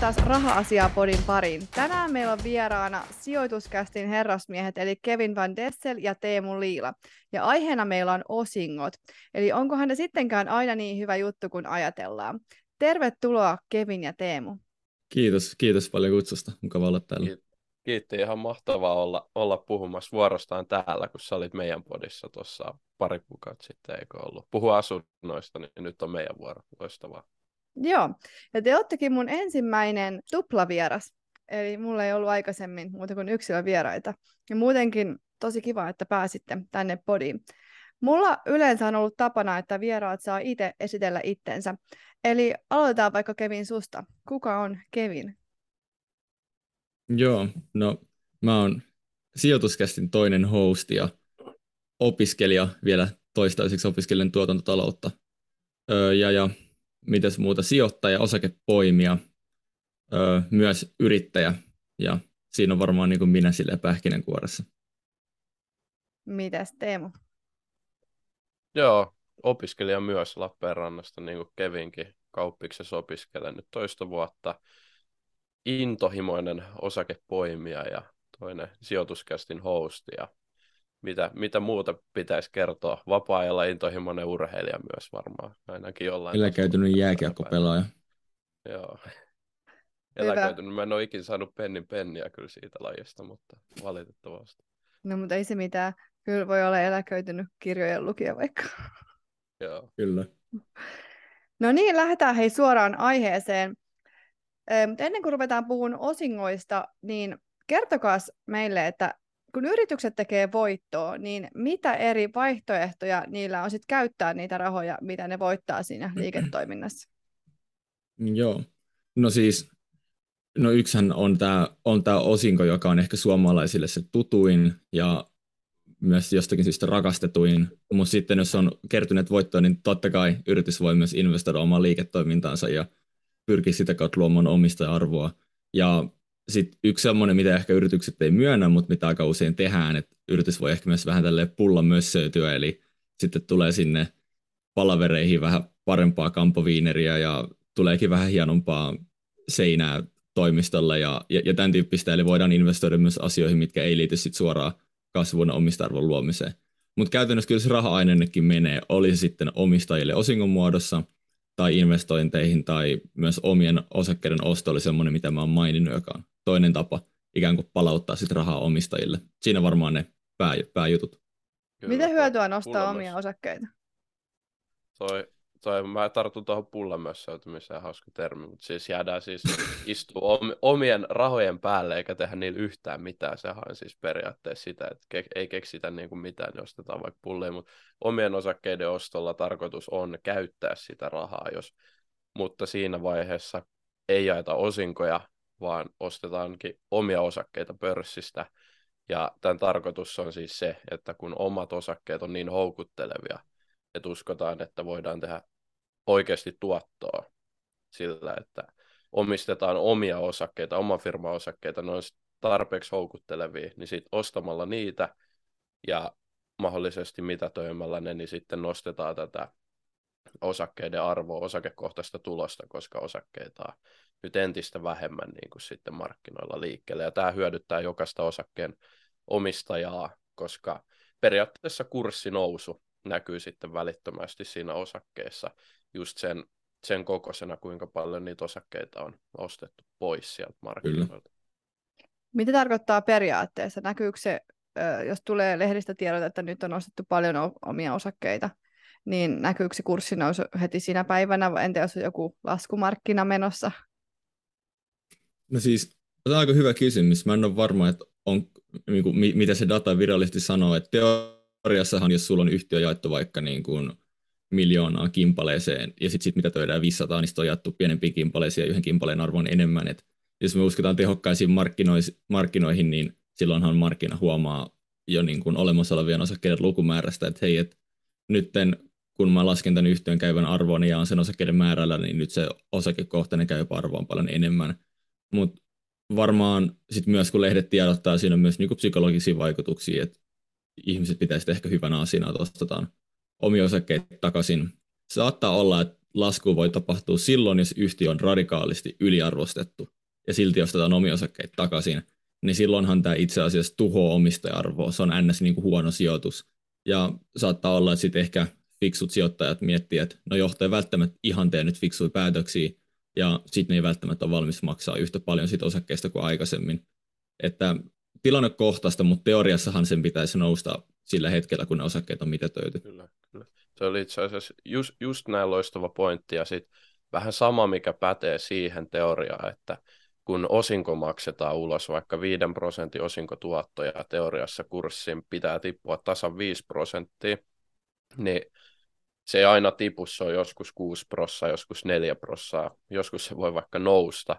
taas Raha-asiaa-podin pariin. Tänään meillä on vieraana sijoituskästin herrasmiehet, eli Kevin Van Dessel ja Teemu Liila. Ja aiheena meillä on osingot. Eli onkohan ne sittenkään aina niin hyvä juttu kuin ajatellaan. Tervetuloa Kevin ja Teemu. Kiitos, kiitos paljon kutsusta. Mukava olla täällä. Kiitti, ihan mahtavaa olla, olla puhumassa vuorostaan täällä, kun sä olit meidän podissa tuossa pari kuukautta sitten, eikö ollut? Puhua asunnoista, niin nyt on meidän vuoro. Loistavaa. Joo, ja te ottekin mun ensimmäinen tuplavieras. Eli mulla ei ollut aikaisemmin muuta kuin yksilövieraita. Ja muutenkin tosi kiva, että pääsitte tänne podiin. Mulla yleensä on ollut tapana, että vieraat saa itse esitellä itsensä. Eli aloitetaan vaikka Kevin susta. Kuka on Kevin? Joo, no mä oon sijoituskästin toinen host ja opiskelija vielä toistaiseksi opiskelen tuotantotaloutta. Öö, ja, ja mitäs muuta, sijoittaja, osakepoimija, öö, myös yrittäjä ja siinä on varmaan niin kuin minä sille pähkinänkuoressa. Mitäs Teemu? Joo, opiskelija myös Lappeenrannasta, niin kuin Kevinkin kauppiksessa opiskelen nyt toista vuotta. Intohimoinen osakepoimija ja toinen sijoituskästin hosti ja mitä, mitä muuta pitäisi kertoa. Vapaa-ajalla intohimoinen urheilija myös varmaan, ainakin jollain. Eläkäytynyt jääkiekkopelaaja. Joo. Eläkäytynyt. Mä en ole ikinä saanut pennin penniä kyllä siitä lajista, mutta valitettavasti. No mutta ei se mitään. Kyllä voi olla eläköitynyt kirjojen lukija vaikka. Joo. Kyllä. No niin, lähdetään hei suoraan aiheeseen. Mutta ennen kuin ruvetaan puhumaan osingoista, niin kertokaa meille, että kun yritykset tekee voittoa, niin mitä eri vaihtoehtoja niillä on sitten käyttää niitä rahoja, mitä ne voittaa siinä liiketoiminnassa? Joo, no siis, no yksihän on tämä on tää osinko, joka on ehkä suomalaisille se tutuin ja myös jostakin syystä rakastetuin, mutta sitten jos on kertyneet voittoa, niin totta kai yritys voi myös investoida omaan liiketoimintaansa ja pyrkiä sitä kautta luomaan omistaja-arvoa. Ja sitten yksi semmoinen, mitä ehkä yritykset ei myönnä, mutta mitä aika usein tehdään, että yritys voi ehkä myös vähän tälle pulla mössöityä, eli sitten tulee sinne palavereihin vähän parempaa kampoviineriä ja tuleekin vähän hienompaa seinää toimistolle ja, ja, ja tämän tyyppistä, eli voidaan investoida myös asioihin, mitkä ei liity sit suoraan kasvun omistarvon luomiseen. Mutta käytännössä kyllä se raha-aineennekin menee, oli se sitten omistajille osingon muodossa tai investointeihin tai myös omien osakkeiden osto oli semmoinen, mitä mä oon maininnut, joka on toinen tapa ikään kuin palauttaa sit rahaa omistajille. Siinä varmaan ne pää, pääjutut. Kyllä, Mitä hyötyä nostaa omia osakkeita? Toi toi, mä tartun tuohon pullamössöitymiseen, hauska termi, mutta siis jäädään siis istua omien rahojen päälle eikä tehdä niillä yhtään mitään. Sehän on siis periaatteessa sitä, että ke- ei keksitä niinku mitään, niin ostetaan vaikka pullia, mutta omien osakkeiden ostolla tarkoitus on käyttää sitä rahaa, jos, mutta siinä vaiheessa ei jaeta osinkoja, vaan ostetaankin omia osakkeita pörssistä. Ja tämän tarkoitus on siis se, että kun omat osakkeet on niin houkuttelevia, että uskotaan, että voidaan tehdä oikeasti tuottoa sillä, että omistetaan omia osakkeita, oman firman osakkeita, ne on tarpeeksi houkuttelevia, niin sitten ostamalla niitä ja mahdollisesti mitätöimällä ne, niin sitten nostetaan tätä osakkeiden arvoa, osakekohtaista tulosta, koska osakkeita on nyt entistä vähemmän niin kuin sitten markkinoilla liikkeelle. Ja tämä hyödyttää jokaista osakkeen omistajaa, koska periaatteessa kurssinousu näkyy sitten välittömästi siinä osakkeessa just sen, sen kokoisena, kuinka paljon niitä osakkeita on ostettu pois sieltä markkinoilta. Mitä tarkoittaa periaatteessa? Näkyykö se, jos tulee lehdistä tiedot, että nyt on ostettu paljon omia osakkeita, niin näkyykö se kurssinousu heti siinä päivänä, vai entä jos on joku laskumarkkina menossa? No siis, tämä on aika hyvä kysymys. Mä en ole varma, että on, niin kuin, mitä se data virallisesti sanoo, että teoriassahan, jos sulla on yhtiö jaettu vaikka niin kuin miljoonaa kimpaleeseen, ja sitten sit mitä töidään 500, niin on jaettu pienempiin kimpaleisiin ja yhden kimpaleen arvon enemmän. Et jos me uskotaan tehokkaisiin markkinoihin, niin silloinhan markkina huomaa jo niin kuin olemassa olevien osakkeiden lukumäärästä, että hei, et nytten kun mä lasken tämän yhtiön käyvän arvon ja on sen osakkeiden määrällä, niin nyt se osakekohtainen käypä arvo on paljon enemmän. Mutta varmaan sit myös kun lehdet tiedottaa, siinä on myös niinku psykologisia vaikutuksia, että ihmiset pitäisi ehkä hyvänä asiana, että ostetaan omia osakkeita takaisin. Saattaa olla, että lasku voi tapahtua silloin, jos yhtiö on radikaalisti yliarvostettu ja silti ostetaan omia osakkeita takaisin, niin silloinhan tämä itse asiassa tuhoaa omistaja-arvoa. Se on ns. Niin kuin huono sijoitus. Ja saattaa olla, että sitten ehkä fiksut sijoittajat miettii, että no johtaja välttämättä ihan tehnyt fiksuja päätöksiä, ja sitten ne ei välttämättä ole valmis maksaa yhtä paljon siitä osakkeesta kuin aikaisemmin. Että tilannekohtaista, mutta teoriassahan sen pitäisi nousta sillä hetkellä, kun ne osakkeet on mitätöity. Kyllä, kyllä. Se oli itse asiassa just, just näin loistava pointti, ja sitten vähän sama, mikä pätee siihen teoriaan, että kun osinko maksetaan ulos, vaikka 5 prosentin osinkotuottoja teoriassa kurssin pitää tippua tasan 5 prosenttia, niin se ei aina tipu, se on joskus 6 prossaa, joskus 4 prossaa, joskus se voi vaikka nousta,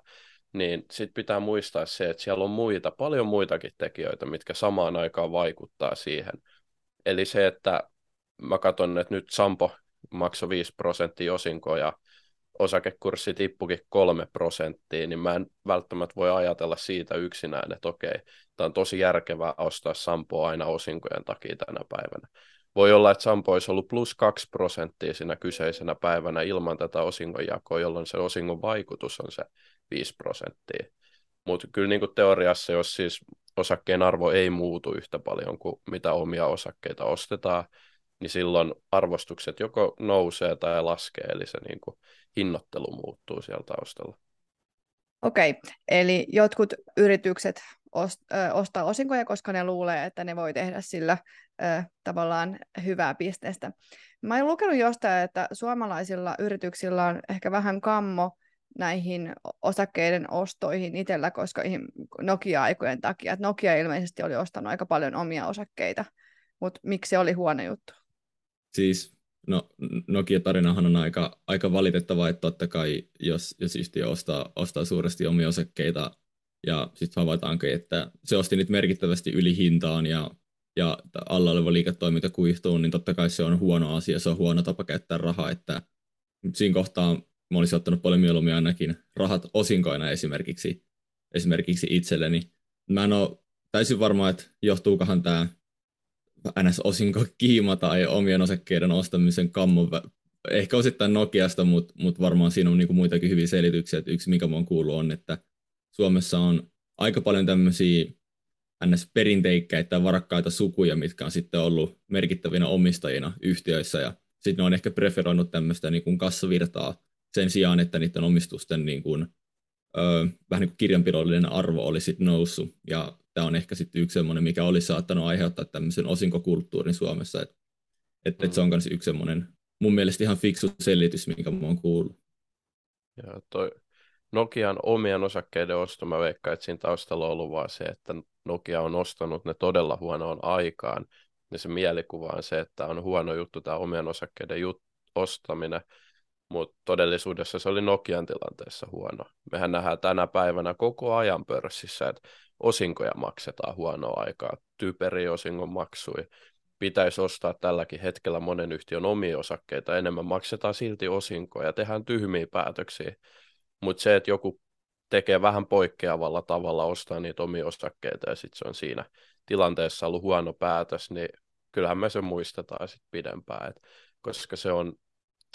niin sitten pitää muistaa se, että siellä on muita, paljon muitakin tekijöitä, mitkä samaan aikaan vaikuttaa siihen. Eli se, että mä katson, että nyt Sampo maksoi 5 prosenttia osinkoja, osakekurssi tippukin kolme prosenttia, niin mä en välttämättä voi ajatella siitä yksinään, että okei, tämä on tosi järkevää ostaa Sampoa aina osinkojen takia tänä päivänä. Voi olla, että Sampo olisi ollut plus 2 prosenttia siinä kyseisenä päivänä ilman tätä osingonjakoa, jolloin se osingon vaikutus on se 5 prosenttia. Mutta kyllä niin kuin teoriassa, jos siis osakkeen arvo ei muutu yhtä paljon kuin mitä omia osakkeita ostetaan, niin silloin arvostukset joko nousee tai laskee, eli se niin kuin hinnoittelu muuttuu siellä taustalla. Okei, eli jotkut yritykset ostaa osinkoja, koska ne luulee, että ne voi tehdä sillä ö, tavallaan hyvää bisnestä. Mä olen lukenut jostain, että suomalaisilla yrityksillä on ehkä vähän kammo näihin osakkeiden ostoihin itsellä, koska Nokia-aikojen takia, että Nokia ilmeisesti oli ostanut aika paljon omia osakkeita, mutta miksi se oli huono juttu? Siis no, Nokia-tarinahan on aika, aika valitettava, että totta kai jos, jos yhtiö ostaa, ostaa suuresti omia osakkeita ja sitten havaitaankin, että se osti nyt merkittävästi yli hintaan ja, ja alla oleva liiketoiminta kuihtuu, niin totta kai se on huono asia, se on huono tapa käyttää rahaa, että siinä kohtaa mä olisin ottanut paljon mieluummin ainakin rahat osinkoina esimerkiksi, esimerkiksi itselleni. Mä en ole täysin varma, että johtuukohan tämä NS-osinko kiima tai omien osakkeiden ostamisen kammo ehkä osittain Nokiasta, mutta mut varmaan siinä on niinku muitakin hyviä selityksiä. Et yksi, mikä mä oon kuullut, on, että Suomessa on aika paljon tämmöisiä NS-perinteikkäitä tai varakkaita sukuja, mitkä on sitten ollut merkittävinä omistajina yhtiöissä, ja sitten ne on ehkä preferoinut tämmöistä niin kuin kassavirtaa sen sijaan, että niiden omistusten niin kuin, ö, vähän niin kuin kirjanpidollinen arvo olisi noussut, ja tämä on ehkä sitten yksi semmoinen, mikä olisi saattanut aiheuttaa tämmöisen osinkokulttuurin Suomessa, että et, et se on myös yksi semmoinen mun mielestä ihan fiksu selitys, minkä mä oon kuullut. Ja toi Nokian omien osakkeiden osto, mä veikkaan, että siinä taustalla on ollut vaan se, että Nokia on ostanut ne todella huonoon aikaan, ja se mielikuva on se, että on huono juttu tämä omien osakkeiden jut- ostaminen, mutta todellisuudessa se oli Nokian tilanteessa huono. Mehän nähdään tänä päivänä koko ajan pörssissä, että osinkoja maksetaan huonoa aikaa, typeri osingon maksui. Pitäisi ostaa tälläkin hetkellä monen yhtiön omia osakkeita enemmän, maksetaan silti osinkoja ja tehdään tyhmiä päätöksiä. Mutta se, että joku tekee vähän poikkeavalla tavalla, ostaa niitä omia osakkeita ja sitten se on siinä tilanteessa ollut huono päätös, niin kyllähän me se muistetaan sitten pidempään, et, koska se on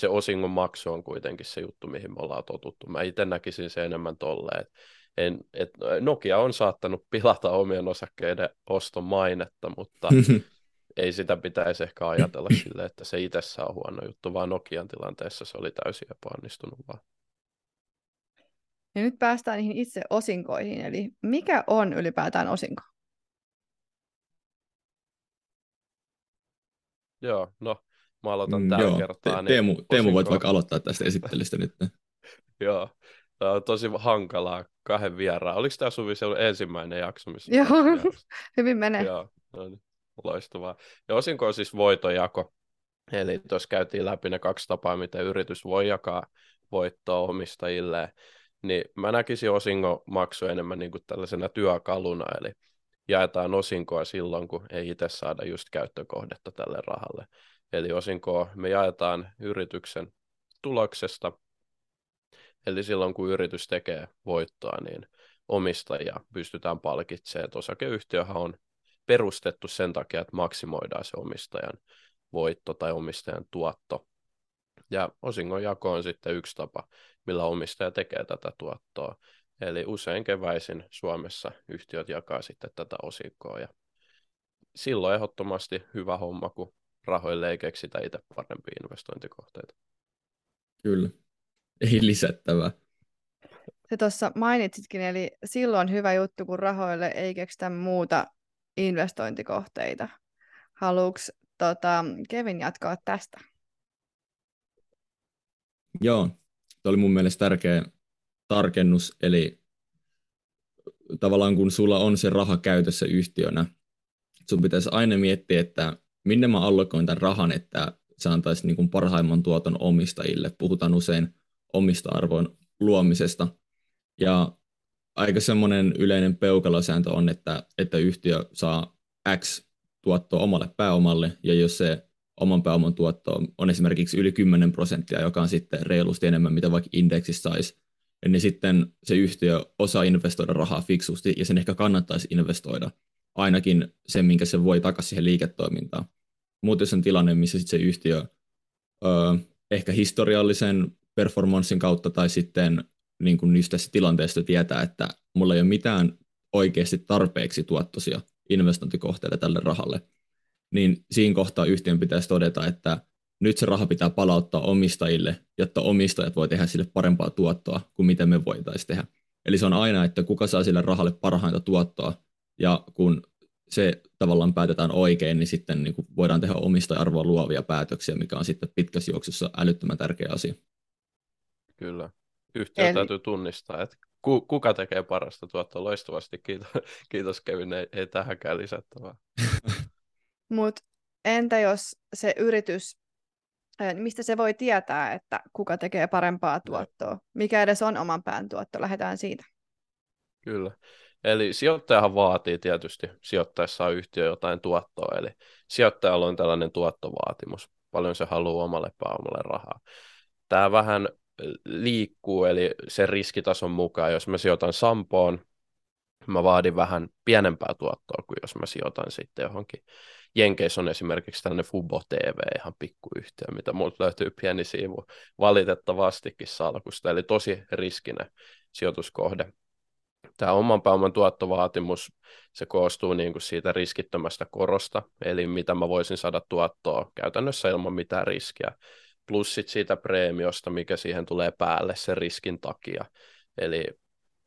se osingon maksu on kuitenkin se juttu, mihin me ollaan totuttu. Mä itse näkisin se enemmän tolleen, että en, et Nokia on saattanut pilata omien osakkeiden oston mainetta, mutta ei sitä pitäisi ehkä ajatella sille, että se itsessään on huono juttu, vaan Nokian tilanteessa se oli täysin epäonnistunut vaan. Ja nyt päästään niihin itse osinkoihin, eli mikä on ylipäätään osinko? Joo, no mä aloitan mm, tällä joo, kertaa. Te- Teemu, niin Teemu voit vaikka aloittaa tästä esittelystä nyt. joo, Tämä on tosi hankalaa kahden vieraan. Oliko tämä Suvi se ensimmäinen jakso? Missä Joo, hyvin menee. Joo, no niin, loistavaa. Ja osinko on siis voitojako. Eli tuossa käytiin läpi ne kaksi tapaa, miten yritys voi jakaa voittoa omistajille. Niin mä näkisin osingo maksu enemmän niin kuin tällaisena työkaluna, eli jaetaan osinkoa silloin, kun ei itse saada just käyttökohdetta tälle rahalle. Eli osinkoa me jaetaan yrityksen tuloksesta Eli silloin kun yritys tekee voittoa, niin omistajia pystytään palkitsemaan. osakeyhtiöhän on perustettu sen takia, että maksimoidaan se omistajan voitto tai omistajan tuotto. Ja osingon jako on sitten yksi tapa, millä omistaja tekee tätä tuottoa. Eli usein keväisin Suomessa yhtiöt jakaa sitten tätä osinkoa ja silloin ehdottomasti hyvä homma, kun rahoille ei keksitä itse parempia investointikohteita. Kyllä, ei lisättävää. Se tuossa mainitsitkin, eli silloin hyvä juttu, kun rahoille ei keksitä muuta investointikohteita. Haluatko tota, Kevin jatkaa tästä? Joo, Tuo oli mun mielestä tärkeä tarkennus, eli tavallaan kun sulla on se raha käytössä yhtiönä, sun pitäisi aina miettiä, että minne mä allokoin tämän rahan, että se antaisi niin kuin parhaimman tuoton omistajille. Puhutaan usein omista-arvon luomisesta. Ja aika semmoinen yleinen peukalosääntö on, että, että yhtiö saa X tuottoa omalle pääomalle, ja jos se oman pääoman tuotto on esimerkiksi yli 10 prosenttia, joka on sitten reilusti enemmän, mitä vaikka indeksissä saisi, niin sitten se yhtiö osaa investoida rahaa fiksusti, ja sen ehkä kannattaisi investoida ainakin sen, minkä se voi takaisin siihen liiketoimintaan. Muuten jos on tilanne, missä sitten se yhtiö ö, ehkä historiallisen performanssin kautta tai sitten niin kuin just tässä tilanteessa tietää, että mulla ei ole mitään oikeasti tarpeeksi tuottoisia investointikohteita tälle rahalle, niin siinä kohtaa yhtiön pitäisi todeta, että nyt se raha pitää palauttaa omistajille, jotta omistajat voi tehdä sille parempaa tuottoa kuin mitä me voitaisiin tehdä. Eli se on aina, että kuka saa sille rahalle parhainta tuottoa, ja kun se tavallaan päätetään oikein, niin sitten niin kuin voidaan tehdä omistaja-arvoa luovia päätöksiä, mikä on sitten pitkässä juoksussa älyttömän tärkeä asia. Kyllä. Yhtiö Eli... täytyy tunnistaa, että ku, kuka tekee parasta tuottoa loistavasti. Kiitos, kiitos Kevin, ei, ei tähänkään lisättävää. Mutta entä jos se yritys, mistä se voi tietää, että kuka tekee parempaa tuottoa? Mikä edes on oman pään tuotto? Lähdetään siitä. Kyllä. Eli sijoittajahan vaatii tietysti sijoittaessa yhtiö jotain tuottoa, eli sijoittajalla on tällainen tuottovaatimus, paljon se haluaa omalle pääomalle rahaa. Tämä vähän liikkuu, eli sen riskitason mukaan, jos mä sijoitan Sampoon, mä vaadin vähän pienempää tuottoa kuin jos mä sijoitan sitten johonkin. Jenkeissä on esimerkiksi tällainen Fubo TV, ihan pikkuyhtiö, mitä multa löytyy pieni siivu valitettavastikin salkusta, eli tosi riskinen sijoituskohde tämä oman pääoman tuottovaatimus, se koostuu niin kuin siitä riskittömästä korosta, eli mitä mä voisin saada tuottoa käytännössä ilman mitään riskiä, plus sit siitä preemiosta, mikä siihen tulee päälle sen riskin takia. Eli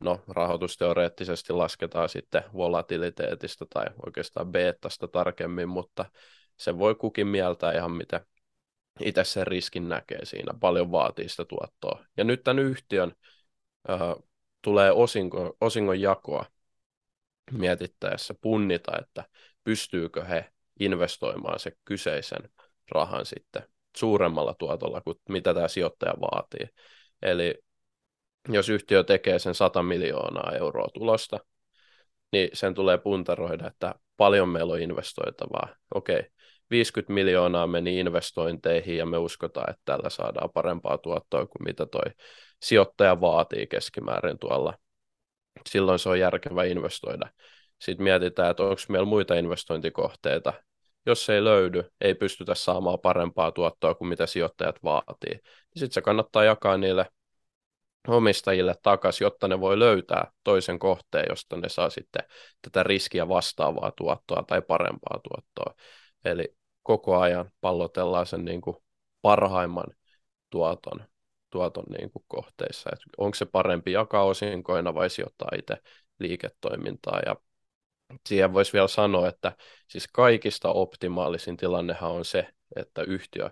no, rahoitusteoreettisesti lasketaan sitten volatiliteetista tai oikeastaan beettasta tarkemmin, mutta se voi kukin mieltää ihan mitä itse sen riskin näkee siinä. Paljon vaatii sitä tuottoa. Ja nyt tämän yhtiön tulee osinko, osingon jakoa mietittäessä punnita, että pystyykö he investoimaan se kyseisen rahan sitten suuremmalla tuotolla kuin mitä tämä sijoittaja vaatii. Eli jos yhtiö tekee sen 100 miljoonaa euroa tulosta, niin sen tulee puntaroida, että paljon meillä on investoitavaa. Okei, 50 miljoonaa meni investointeihin ja me uskotaan, että tällä saadaan parempaa tuottoa kuin mitä toi sijoittaja vaatii keskimäärin tuolla. Silloin se on järkevä investoida. Sitten mietitään, että onko meillä muita investointikohteita. Jos ei löydy, ei pystytä saamaan parempaa tuottoa kuin mitä sijoittajat vaatii. Niin sitten se kannattaa jakaa niille omistajille takaisin, jotta ne voi löytää toisen kohteen, josta ne saa sitten tätä riskiä vastaavaa tuottoa tai parempaa tuottoa. Eli koko ajan pallotellaan sen niin kuin parhaimman tuoton tuoton niin kuin kohteissa, että onko se parempi jakaa osinkoina vai sijoittaa itse liiketoimintaa ja siihen voisi vielä sanoa, että siis kaikista optimaalisin tilannehan on se, että yhtiö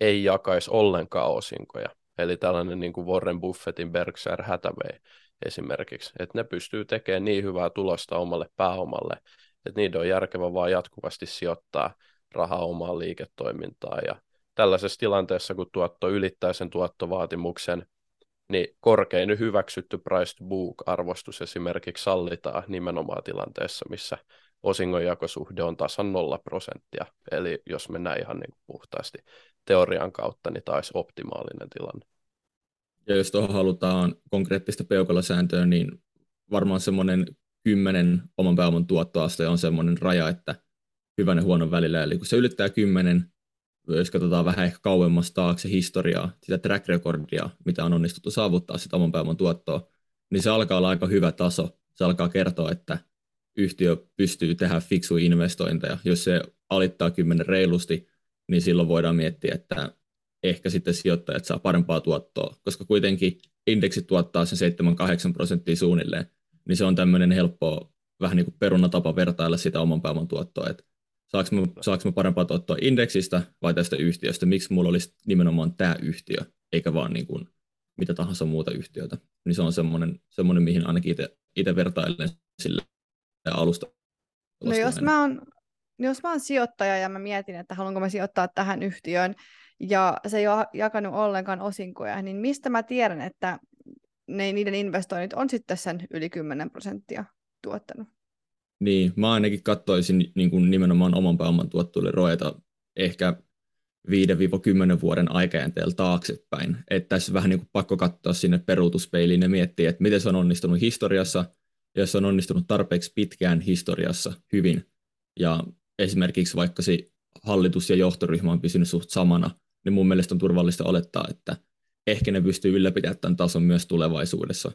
ei jakaisi ollenkaan osinkoja. Eli tällainen niin kuin Warren Buffettin Berkshire Hathaway esimerkiksi, että ne pystyy tekemään niin hyvää tulosta omalle pääomalle, että niiden on järkevä vaan jatkuvasti sijoittaa rahaa omaan liiketoimintaan. Ja tällaisessa tilanteessa, kun tuotto ylittää sen tuottovaatimuksen, niin korkein hyväksytty price to book-arvostus esimerkiksi sallitaan nimenomaan tilanteessa, missä osingonjakosuhde on tasan 0 prosenttia. Eli jos mennään ihan niin puhtaasti teorian kautta, niin taisi optimaalinen tilanne. Ja jos tuohon halutaan konkreettista peukalosääntöä, niin varmaan semmoinen kymmenen oman pääoman tuottoaste on semmoinen raja, että hyvän ja huonon välillä. Eli kun se ylittää kymmenen, jos katsotaan vähän ehkä kauemmas taakse historiaa, sitä track recordia, mitä on onnistuttu saavuttaa sitä oman pääoman tuottoa, niin se alkaa olla aika hyvä taso. Se alkaa kertoa, että yhtiö pystyy tehdä fiksuja investointeja. Jos se alittaa kymmenen reilusti, niin silloin voidaan miettiä, että ehkä sitten sijoittajat saa parempaa tuottoa, koska kuitenkin indeksit tuottaa sen 7-8 prosenttia suunnilleen, niin se on tämmöinen helppo vähän niin kuin perunatapa vertailla sitä oman pääoman tuottoa, että saanko mä, saanko mä parempaa tuottoa indeksistä vai tästä yhtiöstä, miksi mulla olisi nimenomaan tämä yhtiö, eikä vaan niin kuin mitä tahansa muuta yhtiötä. Niin se on semmoinen, semmoinen mihin ainakin itse vertailen sille alusta. No jos mä, oon, jos mä oon sijoittaja ja mä mietin, että haluanko mä sijoittaa tähän yhtiöön, ja se ei ole jakanut ollenkaan osinkoja, niin mistä mä tiedän, että ne, niiden investoinnit on sitten sen yli 10 prosenttia tuottanut? Niin, mä ainakin katsoisin niin kuin nimenomaan oman pääoman tuottuille rojata ehkä 5-10 vuoden aikajänteellä taaksepäin. Että tässä vähän niin kuin pakko katsoa sinne peruutuspeiliin ja miettiä, että miten se on onnistunut historiassa, jos on onnistunut tarpeeksi pitkään historiassa hyvin, ja esimerkiksi vaikka se hallitus ja johtoryhmä on pysynyt suht samana, niin mun mielestä on turvallista olettaa, että ehkä ne pystyy ylläpitämään tämän tason myös tulevaisuudessa.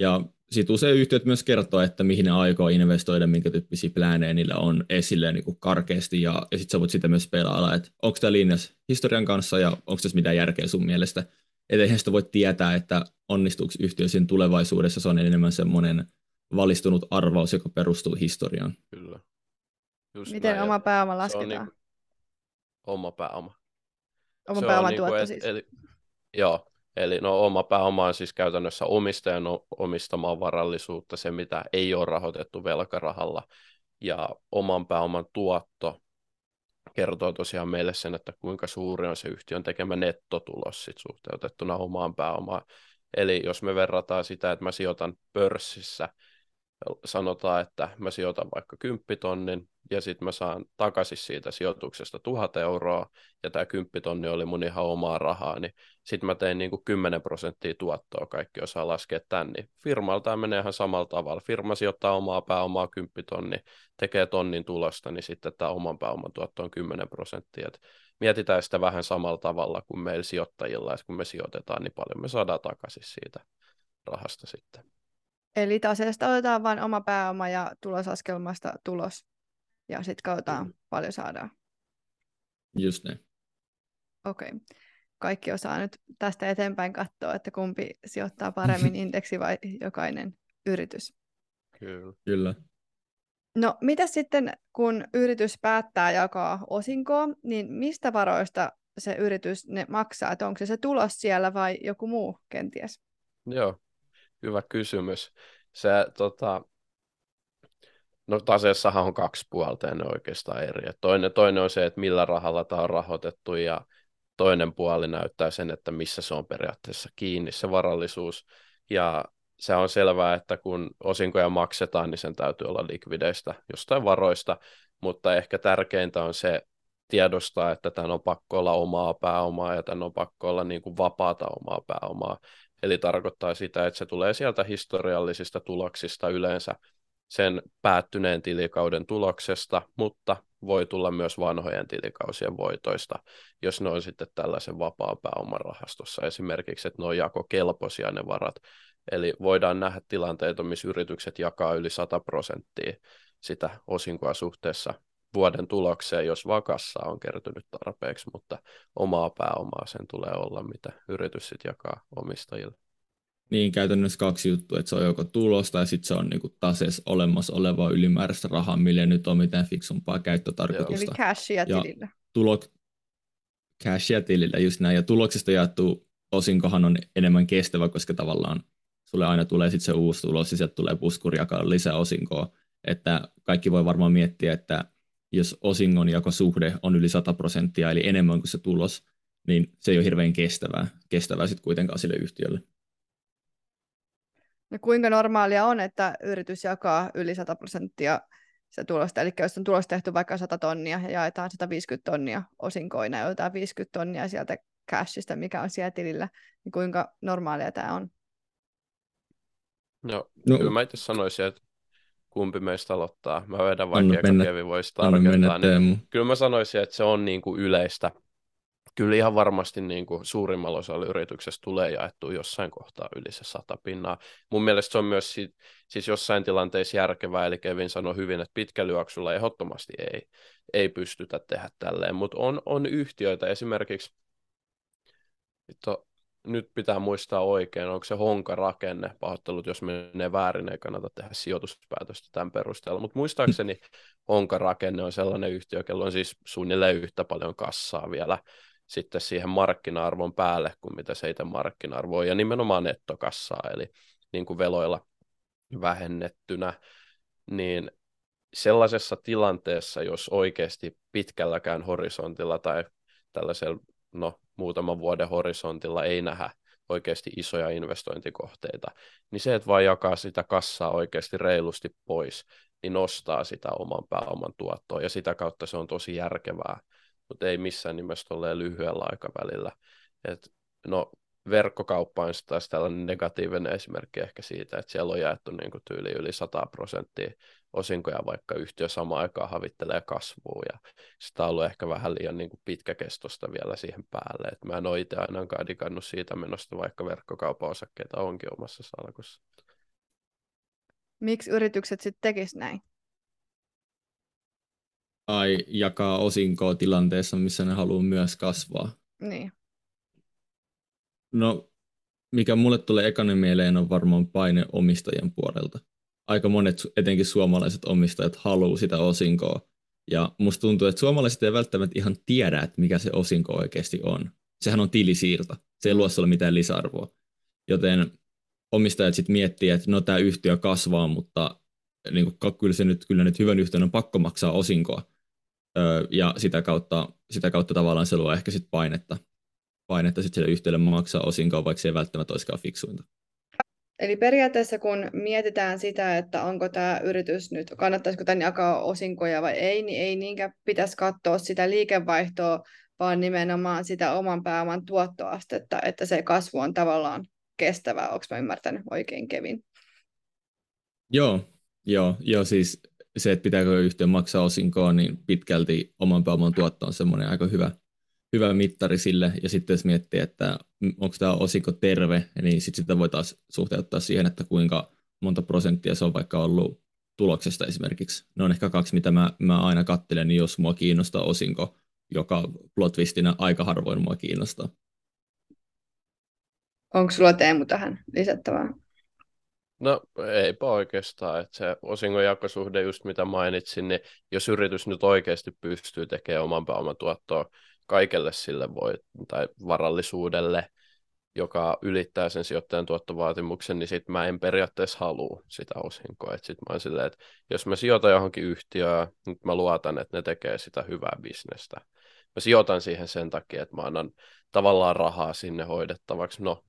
Ja sitten usein yhtiöt myös kertoo, että mihin ne aikoo investoida, minkä tyyppisiä pläänejä niillä on esille niin kuin karkeasti, ja, ja sitten sä voit sitä myös pelailla, että onko tämä linjas historian kanssa, ja onko tässä mitään järkeä sun mielestä. Että eihän sitä voi tietää, että onnistuuko yhtiö siinä tulevaisuudessa, se on enemmän semmoinen valistunut arvaus, joka perustuu historiaan. Kyllä. Just Miten näin, oma pääoma lasketaan? Niin, oma pääoma. Oma pääoma niin tuotto siis. Eli, joo, eli no oma pääoma on siis käytännössä omistajan omistamaa varallisuutta, se mitä ei ole rahoitettu velkarahalla. Ja oman pääoman tuotto kertoo tosiaan meille sen, että kuinka suuri on se yhtiön tekemä nettotulos sit suhteutettuna omaan pääomaan. Eli jos me verrataan sitä, että mä sijoitan pörssissä sanotaan, että mä sijoitan vaikka 10 tonnin ja sitten mä saan takaisin siitä sijoituksesta 1000 euroa ja tämä 10 tonni oli mun ihan omaa rahaa, niin sitten mä tein niin kuin 10 prosenttia tuottoa, kaikki osaa laskea tän, niin firmalta tämä menee ihan samalla tavalla. Firma sijoittaa omaa pääomaa 10 tonni, tekee tonnin tulosta, niin sitten tämä oman pääoman tuotto on 10 prosenttia. Et mietitään sitä vähän samalla tavalla kuin meillä sijoittajilla, että kun me sijoitetaan, niin paljon me saadaan takaisin siitä rahasta sitten. Eli taseesta otetaan vain oma pääoma ja tulosaskelmasta tulos. Ja sitten katsotaan, mm. paljon saadaan. Just näin. Okei. Okay. Kaikki osaa nyt tästä eteenpäin katsoa, että kumpi sijoittaa paremmin indeksi vai jokainen yritys. Kyllä. Kyllä. No, mitä sitten, kun yritys päättää jakaa osinkoa, niin mistä varoista se yritys ne maksaa? Että onko se se tulos siellä vai joku muu kenties? Joo, hyvä kysymys. Se, tota, no taseessahan on kaksi puolta ja ne oikeastaan eri. toinen, toinen on se, että millä rahalla tämä on rahoitettu ja toinen puoli näyttää sen, että missä se on periaatteessa kiinni, se varallisuus. Ja se on selvää, että kun osinkoja maksetaan, niin sen täytyy olla likvideistä jostain varoista, mutta ehkä tärkeintä on se tiedostaa, että tämän on pakko olla omaa pääomaa ja tämän on pakko olla niin kuin vapaata omaa pääomaa. Eli tarkoittaa sitä, että se tulee sieltä historiallisista tuloksista yleensä sen päättyneen tilikauden tuloksesta, mutta voi tulla myös vanhojen tilikausien voitoista, jos ne on sitten tällaisen vapaan pääoman rahastossa esimerkiksi, että ne on jakokelpoisia ne varat. Eli voidaan nähdä tilanteita, missä yritykset jakaa yli 100 prosenttia sitä osinkoa suhteessa vuoden tulokseen, jos vakassa on kertynyt tarpeeksi, mutta omaa pääomaa sen tulee olla, mitä yritys sitten jakaa omistajille. Niin, käytännössä kaksi juttua, että se on joko tulosta ja sitten se on niinku taseessa olemassa olevaa ylimääräistä rahaa, millä nyt on mitään fiksumpaa käyttötarkoitusta. Eli cashia tilillä. Tulok... Cashia tilillä, just näin. Ja tuloksesta jaettu osinkohan on enemmän kestävä, koska tavallaan sulle aina tulee sitten se uusi tulos ja sieltä tulee puskuri jakaa lisää osinkoa. Että kaikki voi varmaan miettiä, että jos osingon suhde on yli 100 prosenttia, eli enemmän kuin se tulos, niin se ei ole hirveän kestävää, kestävää sitten kuitenkaan sille yhtiölle. No kuinka normaalia on, että yritys jakaa yli 100 prosenttia se tulosta, eli jos on tulos tehty vaikka 100 tonnia ja jaetaan 150 tonnia osinkoina ja otetaan 50 tonnia sieltä cashista, mikä on siellä tilillä, niin kuinka normaalia tämä on? No, no. kyllä mä itse sanoisin, että kumpi meistä aloittaa. Mä vedän vaikka eka Kevi voisi tarkentaa. Niin kyllä mä sanoisin, että se on niin kuin yleistä kyllä ihan varmasti niin kuin suurimmalla osalla yrityksessä tulee jaettua jossain kohtaa yli se sata pinnaa. Mun mielestä se on myös si- siis jossain tilanteessa järkevää, eli Kevin sanoi hyvin, että pitkällä juoksulla ehdottomasti ei, ei pystytä tehdä tälleen, mutta on, on yhtiöitä esimerkiksi, to, nyt pitää muistaa oikein, onko se honka-rakenne, pahoittelut, jos menee väärin, ei kannata tehdä sijoituspäätöstä tämän perusteella, mutta muistaakseni honka-rakenne on sellainen yhtiö, kello on siis suunnilleen yhtä paljon kassaa vielä sitten siihen markkina-arvon päälle kuin mitä se itse markkina-arvo on, ja nimenomaan nettokassaa, eli niin kuin veloilla vähennettynä, niin sellaisessa tilanteessa, jos oikeasti pitkälläkään horisontilla tai tällaisella no, muutaman vuoden horisontilla ei nähdä oikeasti isoja investointikohteita, niin se, että vaan jakaa sitä kassaa oikeasti reilusti pois, niin nostaa sitä oman pääoman tuottoa, ja sitä kautta se on tosi järkevää, mutta ei missään nimessä ole lyhyellä aikavälillä. Et, no, verkkokauppa on taas tällainen negatiivinen esimerkki ehkä siitä, että siellä on jaettu niin kuin tyyli yli 100 prosenttia osinkoja, vaikka yhtiö samaan aikaan havittelee kasvua, ja sitä on ollut ehkä vähän liian niin kuin pitkäkestosta vielä siihen päälle, että mä en ole itse ainakaan digannut siitä menosta, vaikka verkkokaupan osakkeita onkin omassa salkussa. Miksi yritykset sitten tekisivät näin? Tai jakaa osinkoa tilanteessa, missä ne haluaa myös kasvaa. Niin. No, mikä mulle tulee ekana mieleen on varmaan paine omistajien puolelta. Aika monet, etenkin suomalaiset omistajat, haluaa sitä osinkoa. Ja musta tuntuu, että suomalaiset ei välttämättä ihan tiedä, että mikä se osinko oikeasti on. Sehän on tilisiirto. Se ei luo sulle mitään lisäarvoa. Joten omistajat sitten miettii, että no tämä yhtiö kasvaa, mutta niin kuin, kyllä, se nyt, kyllä nyt hyvän yhtiön on pakko maksaa osinkoa. Öö, ja sitä kautta, sitä kautta tavallaan se luo ehkä sitten painetta painetta sitten sille yhtiölle maksaa osinkoa, vaikka se ei välttämättä olisikaan fiksuinta. Eli periaatteessa kun mietitään sitä, että onko tämä yritys nyt, kannattaisiko tämän jakaa osinkoja vai ei, niin ei niinkään pitäisi katsoa sitä liikevaihtoa, vaan nimenomaan sitä oman pääoman tuottoastetta, että se kasvu on tavallaan kestävää. Onko mä ymmärtänyt oikein, Kevin? Joo, joo, joo siis se, että pitääkö yhtiö maksaa osinkoa, niin pitkälti oman pääoman tuotto on semmoinen aika hyvä, hyvä mittari sille, ja sitten jos miettii, että onko tämä osinko terve, niin sitten sitä voi taas suhteuttaa siihen, että kuinka monta prosenttia se on vaikka ollut tuloksesta esimerkiksi. Ne on ehkä kaksi, mitä mä, mä aina kattelen, niin jos mua kiinnostaa osinko, joka plot aika harvoin mua kiinnostaa. Onko sulla Teemu tähän lisättävää? No eipä oikeastaan, että se osingonjakosuhde just mitä mainitsin, niin jos yritys nyt oikeasti pystyy tekemään oman pääoman tuottoa kaikelle sille voi, tai varallisuudelle, joka ylittää sen sijoittajan tuottovaatimuksen, niin sitten mä en periaatteessa halua sitä osinkoa. Sitten mä oon silleen, että jos mä sijoitan johonkin yhtiöön, nyt mä luotan, että ne tekee sitä hyvää bisnestä. Mä sijoitan siihen sen takia, että mä annan tavallaan rahaa sinne hoidettavaksi. No,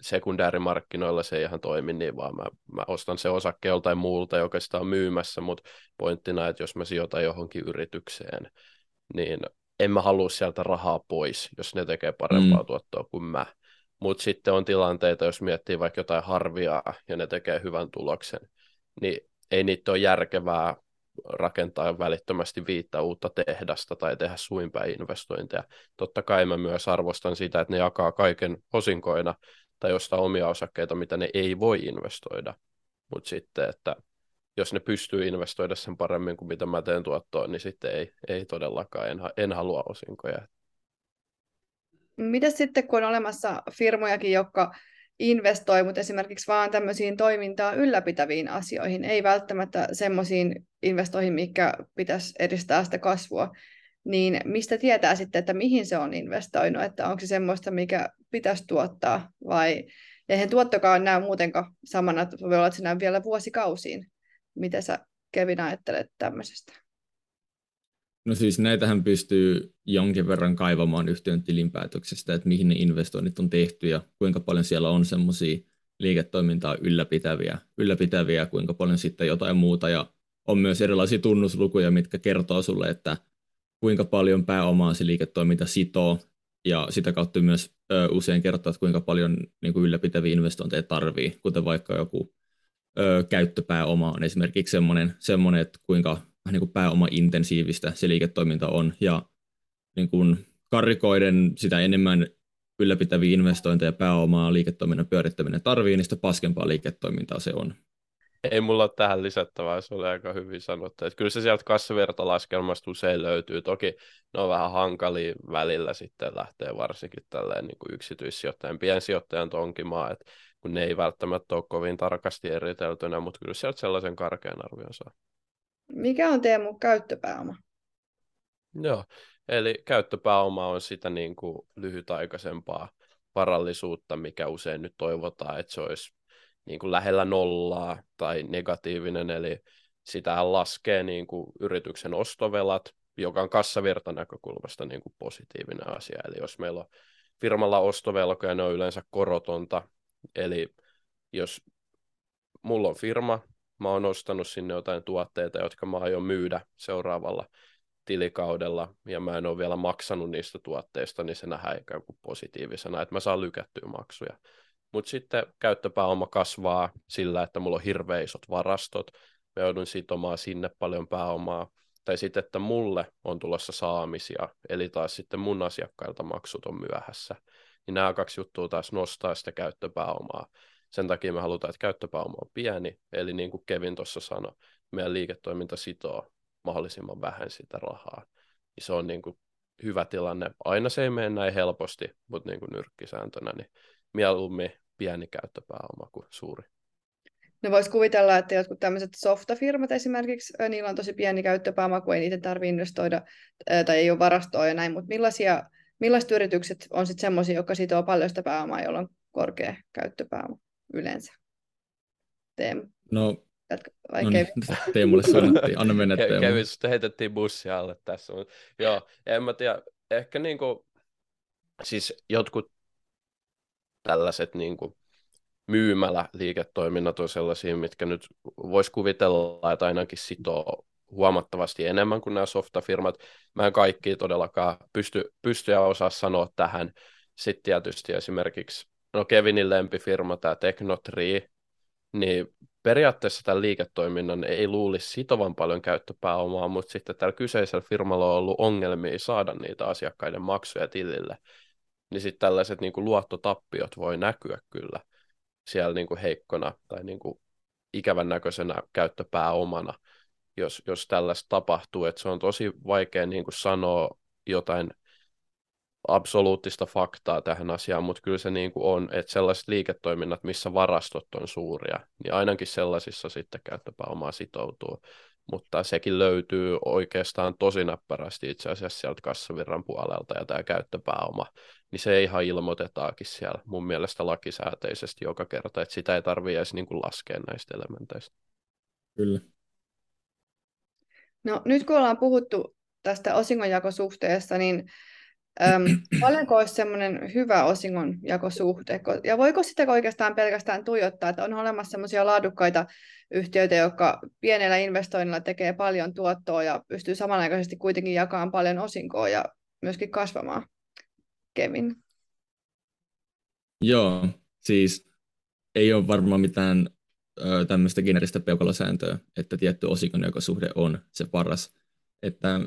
sekundäärimarkkinoilla se ei ihan toimi niin, vaan mä, mä ostan se osakke joltain muulta, joka sitä on myymässä, mutta pointtina, että jos mä sijoitan johonkin yritykseen, niin en mä halua sieltä rahaa pois, jos ne tekee parempaa mm. tuottoa kuin mä. Mutta sitten on tilanteita, jos miettii vaikka jotain harviaa ja ne tekee hyvän tuloksen, niin ei niitä ole järkevää rakentaa välittömästi viittä uutta tehdasta tai tehdä suinpäin investointeja. Totta kai mä myös arvostan sitä, että ne jakaa kaiken osinkoina tai ostaa omia osakkeita, mitä ne ei voi investoida. Mutta sitten, että jos ne pystyy investoida sen paremmin kuin mitä mä teen tuottoon, niin sitten ei, ei todellakaan, en, en halua osinkoja. Mitä sitten, kun on olemassa firmojakin, jotka investoi, mutta esimerkiksi vaan tämmöisiin toimintaa ylläpitäviin asioihin, ei välttämättä semmoisiin investoihin, mikä pitäisi edistää sitä kasvua, niin mistä tietää sitten, että mihin se on investoinut, että onko se semmoista, mikä pitäisi tuottaa vai eihän tuottokaan näy muutenkaan samana, voi olla, että se näy vielä vuosikausiin. Mitä sä Kevin ajattelet tämmöisestä? No siis näitähän pystyy jonkin verran kaivamaan yhtiön tilinpäätöksestä, että mihin ne investoinnit on tehty ja kuinka paljon siellä on semmoisia liiketoimintaa ylläpitäviä, ylläpitäviä, kuinka paljon sitten jotain muuta ja on myös erilaisia tunnuslukuja, mitkä kertoo sulle, että kuinka paljon pääomaa se liiketoiminta sitoo ja sitä kautta myös ö, usein kertoo, että kuinka paljon niin kuin ylläpitäviä investointeja tarvii, kuten vaikka joku ö, käyttöpääoma on esimerkiksi semmoinen, semmoinen että kuinka vähän niin kuin pääoma-intensiivistä se liiketoiminta on, ja niin kuin karikoiden sitä enemmän ylläpitäviä investointeja, pääomaa, liiketoiminnan pyörittäminen tarvii, niin sitä paskempaa liiketoimintaa se on. Ei mulla ole tähän lisättävää, se oli aika hyvin sanottu. Että kyllä se sieltä kassavirtalaskelmasta usein löytyy. Toki ne on vähän hankalia välillä sitten lähtee varsinkin tälleen niin kuin yksityissijoittajan, piensijoittajan tonkimaa, että kun ne ei välttämättä ole kovin tarkasti eriteltynä, mutta kyllä sieltä sellaisen karkean arvion saa. Mikä on Teemu käyttöpääoma? Joo, eli käyttöpääoma on sitä niin kuin lyhytaikaisempaa varallisuutta, mikä usein nyt toivotaan, että se olisi niin kuin lähellä nollaa tai negatiivinen, eli sitä laskee niin kuin yrityksen ostovelat, joka on kassavirta näkökulmasta niin kuin positiivinen asia. Eli jos meillä on firmalla ostovelkoja, ne on yleensä korotonta, eli jos mulla on firma, mä oon ostanut sinne jotain tuotteita, jotka mä aion myydä seuraavalla tilikaudella, ja mä en ole vielä maksanut niistä tuotteista, niin se nähdään ikään kuin positiivisena, että mä saan lykättyä maksuja. Mutta sitten käyttöpääoma kasvaa sillä, että mulla on hirveän isot varastot, mä joudun sitomaan sinne paljon pääomaa, tai sitten, että mulle on tulossa saamisia, eli taas sitten mun asiakkailta maksut on myöhässä. Niin nämä kaksi juttua taas nostaa sitä käyttöpääomaa. Sen takia me halutaan, että käyttöpääoma on pieni, eli niin kuin Kevin tuossa sanoi, meidän liiketoiminta sitoo mahdollisimman vähän sitä rahaa. Niin se on niin kuin hyvä tilanne. Aina se ei mene näin helposti, mutta niin kuin nyrkkisääntönä, niin mieluummin pieni käyttöpääoma kuin suuri. No voisi kuvitella, että jotkut tämmöiset softafirmat esimerkiksi, niillä on tosi pieni käyttöpääoma, kun ei niitä tarvitse investoida tai ei ole varastoa ja näin, mutta millaisia, millaiset yritykset on sitten semmoisia, jotka sitoo paljon sitä pääomaa, jolla on korkea käyttöpääoma yleensä? Teemu. No, vai no niin, Teemulle sanottiin, anna mennä Teemu. Kevin, sitten heitettiin bussia alle tässä, mutta joo, en mä tiedä, ehkä niinku, siis jotkut tällaiset niin kuin myymäläliiketoiminnat on sellaisia, mitkä nyt voisi kuvitella, että ainakin sitoo huomattavasti enemmän kuin nämä softafirmat. Mä en kaikki todellakaan pysty, pysty ja osaa sanoa tähän. Sitten tietysti esimerkiksi no Kevinin lempifirma, tämä Technotree, niin periaatteessa tämän liiketoiminnan ei luulisi sitovan paljon käyttöpääomaa, mutta sitten tällä kyseisellä firmalla on ollut ongelmia saada niitä asiakkaiden maksuja tilille niin sitten tällaiset niin kuin luottotappiot voi näkyä kyllä siellä niin kuin heikkona tai niin kuin ikävän näköisenä käyttöpääomana, jos, jos tällaista tapahtuu. että se on tosi vaikea niin kuin sanoa jotain absoluuttista faktaa tähän asiaan, mutta kyllä se niin kuin on, että sellaiset liiketoiminnat, missä varastot on suuria, niin ainakin sellaisissa sitten käyttöpääomaa sitoutuu mutta sekin löytyy oikeastaan tosi näppärästi itse asiassa sieltä kassavirran puolelta ja tämä käyttöpääoma, niin se ihan ilmoitetaankin siellä mun mielestä lakisääteisesti joka kerta, että sitä ei tarvitse edes niin kuin laskea näistä elementeistä. Kyllä. No nyt kun ollaan puhuttu tästä osingonjakosuhteesta, niin Öm, paljonko olisi semmoinen hyvä osingonjakosuhde? Ja voiko sitä oikeastaan pelkästään tuijottaa, että on olemassa semmoisia laadukkaita yhtiöitä, jotka pienellä investoinnilla tekee paljon tuottoa ja pystyy samanaikaisesti kuitenkin jakamaan paljon osinkoa ja myöskin kasvamaan? Kevin. Joo, siis ei ole varmaan mitään tämmöistä generistä peukalosääntöä, että tietty osingonjakosuhde on se paras. Että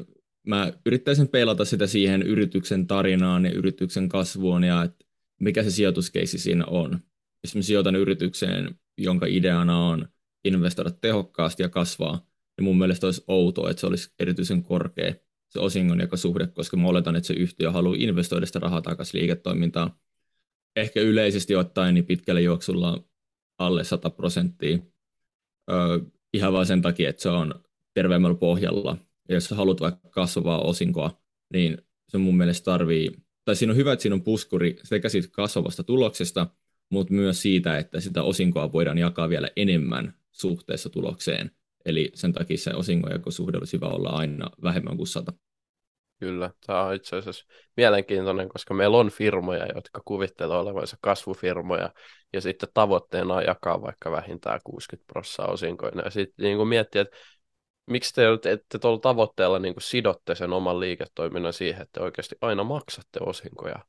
mä yrittäisin peilata sitä siihen yrityksen tarinaan ja yrityksen kasvuun ja että mikä se sijoituskeisi siinä on. Jos mä sijoitan yritykseen, jonka ideana on investoida tehokkaasti ja kasvaa, niin mun mielestä olisi outoa, että se olisi erityisen korkea se osingonjakosuhde, koska mä oletan, että se yhtiö haluaa investoida sitä rahaa takaisin liiketoimintaan. Ehkä yleisesti ottaen niin pitkällä juoksulla alle 100 prosenttia. Öö, ihan vain sen takia, että se on terveemmällä pohjalla ja jos haluat vaikka kasvavaa osinkoa, niin se mun mielestä tarvii, tai siinä on hyvä, että siinä on puskuri sekä siitä kasvavasta tuloksesta, mutta myös siitä, että sitä osinkoa voidaan jakaa vielä enemmän suhteessa tulokseen. Eli sen takia se osingonjakosuhde olisi hyvä olla aina vähemmän kuin 100. Kyllä, tämä on itse asiassa mielenkiintoinen, koska meillä on firmoja, jotka kuvittelee olevansa kasvufirmoja, ja sitten tavoitteena on jakaa vaikka vähintään 60 prosenttia osinkoina. Ja sitten niin miettii, että miksi te ette tuolla tavoitteella niin kuin sidotte sen oman liiketoiminnan siihen, että oikeasti aina maksatte osinkoja?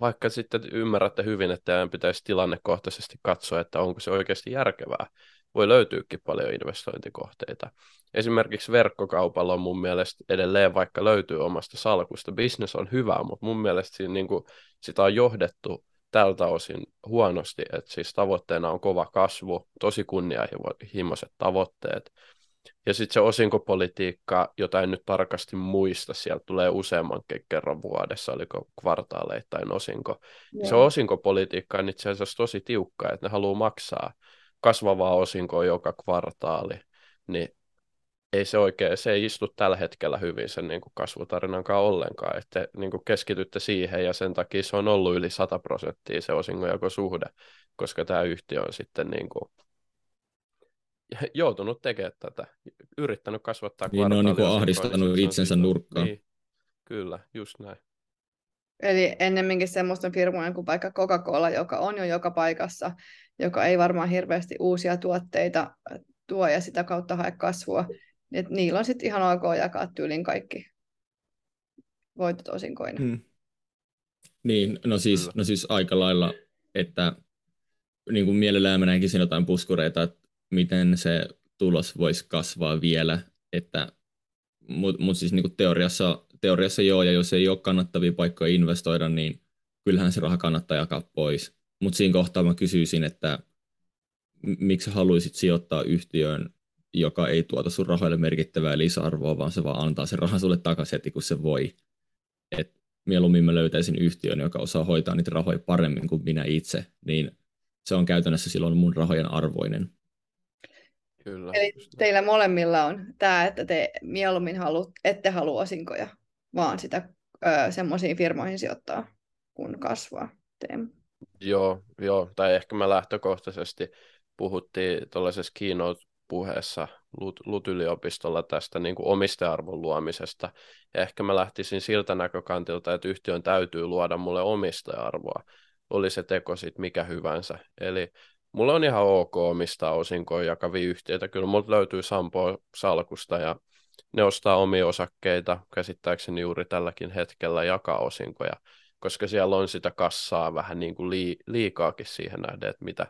Vaikka sitten ymmärrätte hyvin, että teidän pitäisi tilannekohtaisesti katsoa, että onko se oikeasti järkevää. Voi löytyykin paljon investointikohteita. Esimerkiksi verkkokaupalla on mun mielestä edelleen, vaikka löytyy omasta salkusta, business on hyvä, mutta mun mielestä siinä, niin kuin, sitä on johdettu tältä osin huonosti, että siis tavoitteena on kova kasvu, tosi kunnianhimoiset tavoitteet, ja sitten se osinkopolitiikka, jota en nyt tarkasti muista, sieltä tulee useamman kerran vuodessa, oliko kvartaaleittain osinko. Joo. Se osinkopolitiikka on itse asiassa tosi tiukka, että ne haluaa maksaa kasvavaa osinkoa joka kvartaali, niin ei se oikein, se ei istu tällä hetkellä hyvin sen niin kuin kasvutarinankaan ollenkaan, että niin kuin keskitytte siihen ja sen takia se on ollut yli 100 prosenttia se osingonjakosuhde, koska tämä yhtiö on sitten niin kuin joutunut tekemään tätä, yrittänyt kasvattaa Niin ne on niin ahdistanut niin itsensä on, nurkkaan. Niin, kyllä, just näin. Eli ennemminkin semmoista firmoja kuin vaikka Coca-Cola, joka on jo joka paikassa, joka ei varmaan hirveästi uusia tuotteita tuo ja sitä kautta hae kasvua. Niin että niillä on sitten ihan ok jakaa tyylin kaikki voitot osinkoina. Hmm. Niin, no siis, no siis aika lailla, että niin kuin mielellään mä näkisin jotain puskureita, että miten se tulos voisi kasvaa vielä, että mutta mut siis niinku teoriassa, teoriassa joo, ja jos ei ole kannattavia paikkoja investoida, niin kyllähän se raha kannattaa jakaa pois. Mutta siinä kohtaa mä kysyisin, että miksi haluaisit sijoittaa yhtiöön, joka ei tuota sun rahoille merkittävää lisäarvoa, vaan se vaan antaa sen rahan sulle takaisin heti, kun se voi. Et mieluummin mä löytäisin yhtiön, joka osaa hoitaa niitä rahoja paremmin kuin minä itse, niin se on käytännössä silloin mun rahojen arvoinen. Kyllä. Eli teillä molemmilla on tämä, että te mieluummin halu, ette halua osinkoja, vaan sitä semmoisiin firmoihin sijoittaa, kun kasvaa teema. Joo, joo, tai ehkä me lähtökohtaisesti puhuttiin tuollaisessa keynote-puheessa LUT, LUT-yliopistolla tästä niin kuin omistajarvon luomisesta. Ja ehkä mä lähtisin siltä näkökantilta, että yhtiön täytyy luoda mulle omistajarvoa, oli se teko sitten mikä hyvänsä. Eli mulla on ihan ok omistaa osinkoja jakavia yhtiöitä. Kyllä mulla löytyy Sampo salkusta ja ne ostaa omia osakkeita, käsittääkseni juuri tälläkin hetkellä jakaa osinkoja, koska siellä on sitä kassaa vähän niin kuin liikaakin siihen nähden, että mitä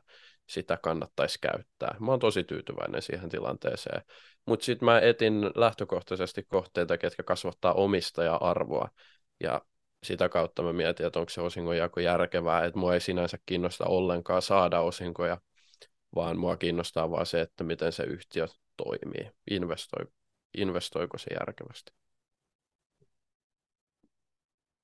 sitä kannattaisi käyttää. Mä oon tosi tyytyväinen siihen tilanteeseen. Mutta sitten mä etin lähtökohtaisesti kohteita, ketkä kasvattaa omistaja-arvoa. Ja sitä kautta mä mietin, että onko se osingonjako järkevää, että mua ei sinänsä kiinnosta ollenkaan saada osinkoja, vaan mua kiinnostaa vaan se, että miten se yhtiö toimii, investoi, investoiko se järkevästi.